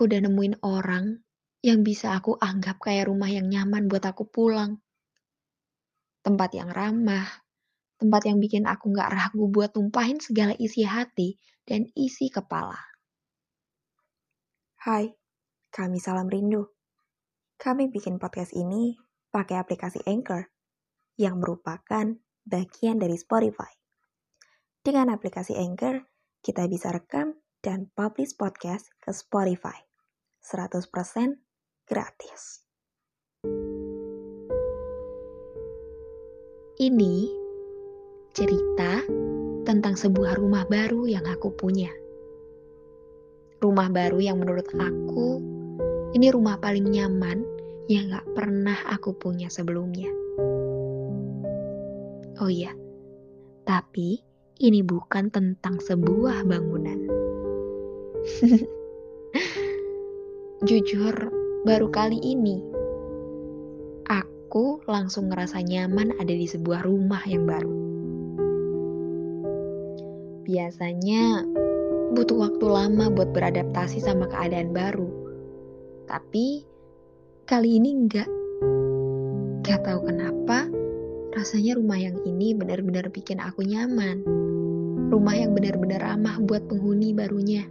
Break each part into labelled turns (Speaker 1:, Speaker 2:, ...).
Speaker 1: Aku udah nemuin orang yang bisa aku anggap kayak rumah yang nyaman buat aku pulang. Tempat yang ramah, tempat yang bikin aku nggak ragu buat tumpahin segala isi hati dan isi kepala.
Speaker 2: Hai, kami Salam Rindu. Kami bikin podcast ini pakai aplikasi Anchor yang merupakan bagian dari Spotify. Dengan aplikasi Anchor, kita bisa rekam dan publish podcast ke Spotify. 100% gratis.
Speaker 1: Ini cerita tentang sebuah rumah baru yang aku punya. Rumah baru yang menurut aku ini rumah paling nyaman yang gak pernah aku punya sebelumnya. Oh iya, tapi ini bukan tentang sebuah bangunan. Jujur, baru kali ini aku langsung ngerasa nyaman ada di sebuah rumah yang baru. Biasanya butuh waktu lama buat beradaptasi sama keadaan baru. Tapi kali ini enggak. Gak tahu kenapa, Rasanya rumah yang ini benar-benar bikin aku nyaman. Rumah yang benar-benar ramah buat penghuni barunya.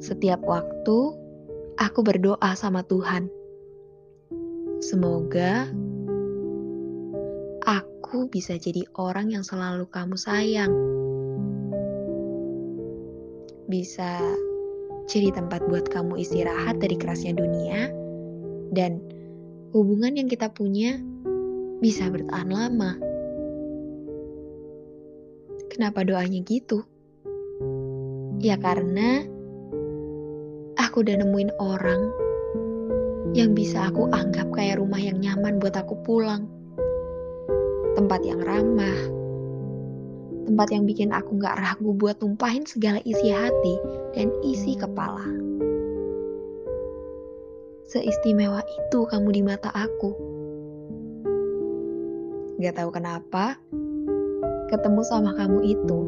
Speaker 1: Setiap waktu aku berdoa sama Tuhan. Semoga aku bisa jadi orang yang selalu kamu sayang. Bisa jadi tempat buat kamu istirahat dari kerasnya dunia dan hubungan yang kita punya bisa bertahan lama. Kenapa doanya gitu? Ya karena aku udah nemuin orang yang bisa aku anggap kayak rumah yang nyaman buat aku pulang. Tempat yang ramah, tempat yang bikin aku gak ragu buat tumpahin segala isi hati dan isi kepala. Seistimewa itu kamu di mata aku. Gak tahu kenapa, ketemu sama kamu itu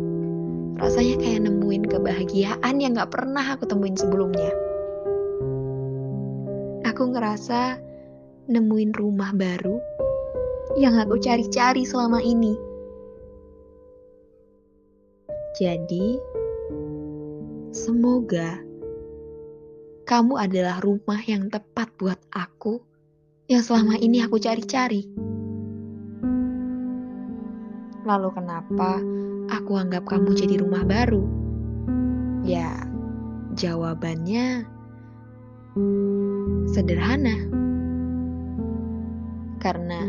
Speaker 1: rasanya kayak nemuin kebahagiaan yang gak pernah aku temuin sebelumnya. Aku ngerasa nemuin rumah baru yang aku cari-cari selama ini. Jadi, semoga kamu adalah rumah yang tepat buat aku yang selama ini aku cari-cari. Lalu kenapa aku anggap kamu jadi rumah baru? Ya, jawabannya sederhana. Karena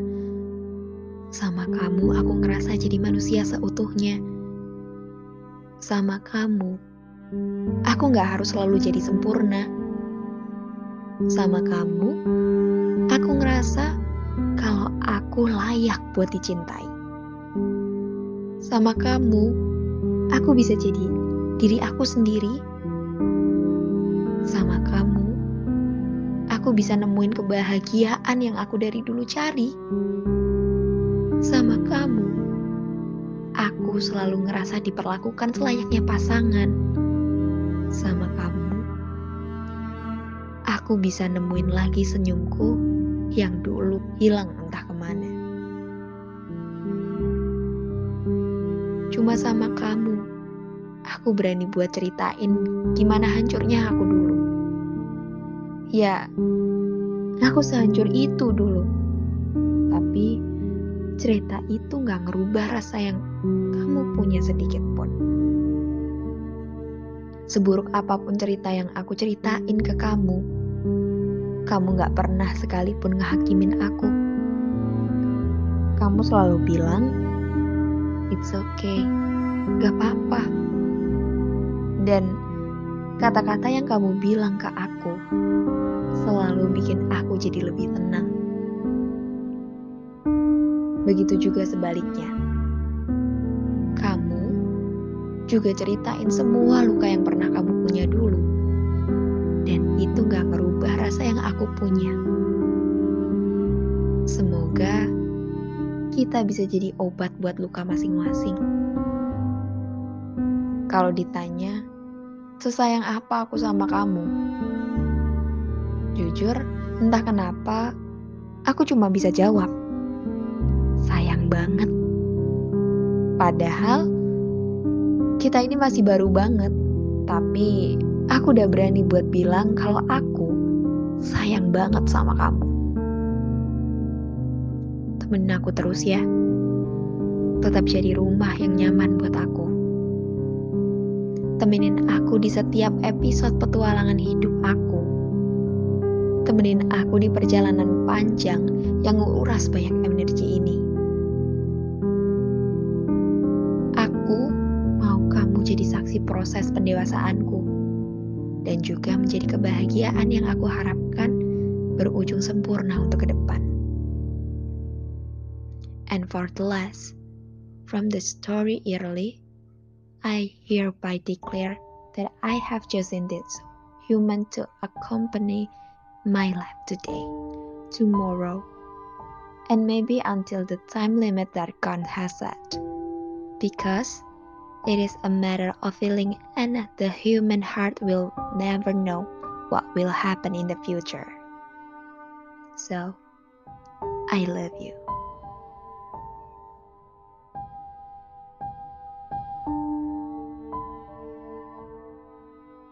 Speaker 1: sama kamu aku ngerasa jadi manusia seutuhnya. Sama kamu, aku gak harus selalu jadi sempurna sama kamu, aku ngerasa kalau aku layak buat dicintai. Sama kamu, aku bisa jadi diri aku sendiri. Sama kamu, aku bisa nemuin kebahagiaan yang aku dari dulu cari. Sama kamu, aku selalu ngerasa diperlakukan selayaknya pasangan. Sama kamu, aku bisa nemuin lagi senyumku yang dulu hilang entah ke mana. Cuma sama kamu, aku berani buat ceritain gimana hancurnya aku dulu. Ya, aku sehancur itu dulu. Tapi cerita itu gak ngerubah rasa yang kamu punya sedikit pun. Seburuk apa pun cerita yang aku ceritain ke kamu, kamu gak pernah sekalipun ngehakimin aku. Kamu selalu bilang, it's okay, gak apa-apa. Dan kata-kata yang kamu bilang ke aku selalu bikin aku jadi lebih tenang. Begitu juga sebaliknya. Kamu juga ceritain semua luka yang pernah kamu punya dulu dan itu gak merubah rasa yang aku punya. Semoga kita bisa jadi obat buat luka masing-masing. Kalau ditanya, Sesayang apa aku sama kamu? Jujur, entah kenapa, aku cuma bisa jawab. Sayang banget. Padahal, kita ini masih baru banget. Tapi, aku udah berani buat bilang kalau aku sayang banget sama kamu. Temenin aku terus ya. Tetap jadi rumah yang nyaman buat aku temenin aku di setiap episode petualangan hidup aku. Temenin aku di perjalanan panjang yang menguras banyak energi ini. Aku mau kamu jadi saksi proses pendewasaanku dan juga menjadi kebahagiaan yang aku harapkan berujung sempurna untuk ke depan. And for the last, from the story early, I hereby declare that I have chosen this human to accompany my life today, tomorrow, and maybe until the time limit that God has set. Because it is a matter of feeling, and the human heart will never know what will happen in the future. So, I love you.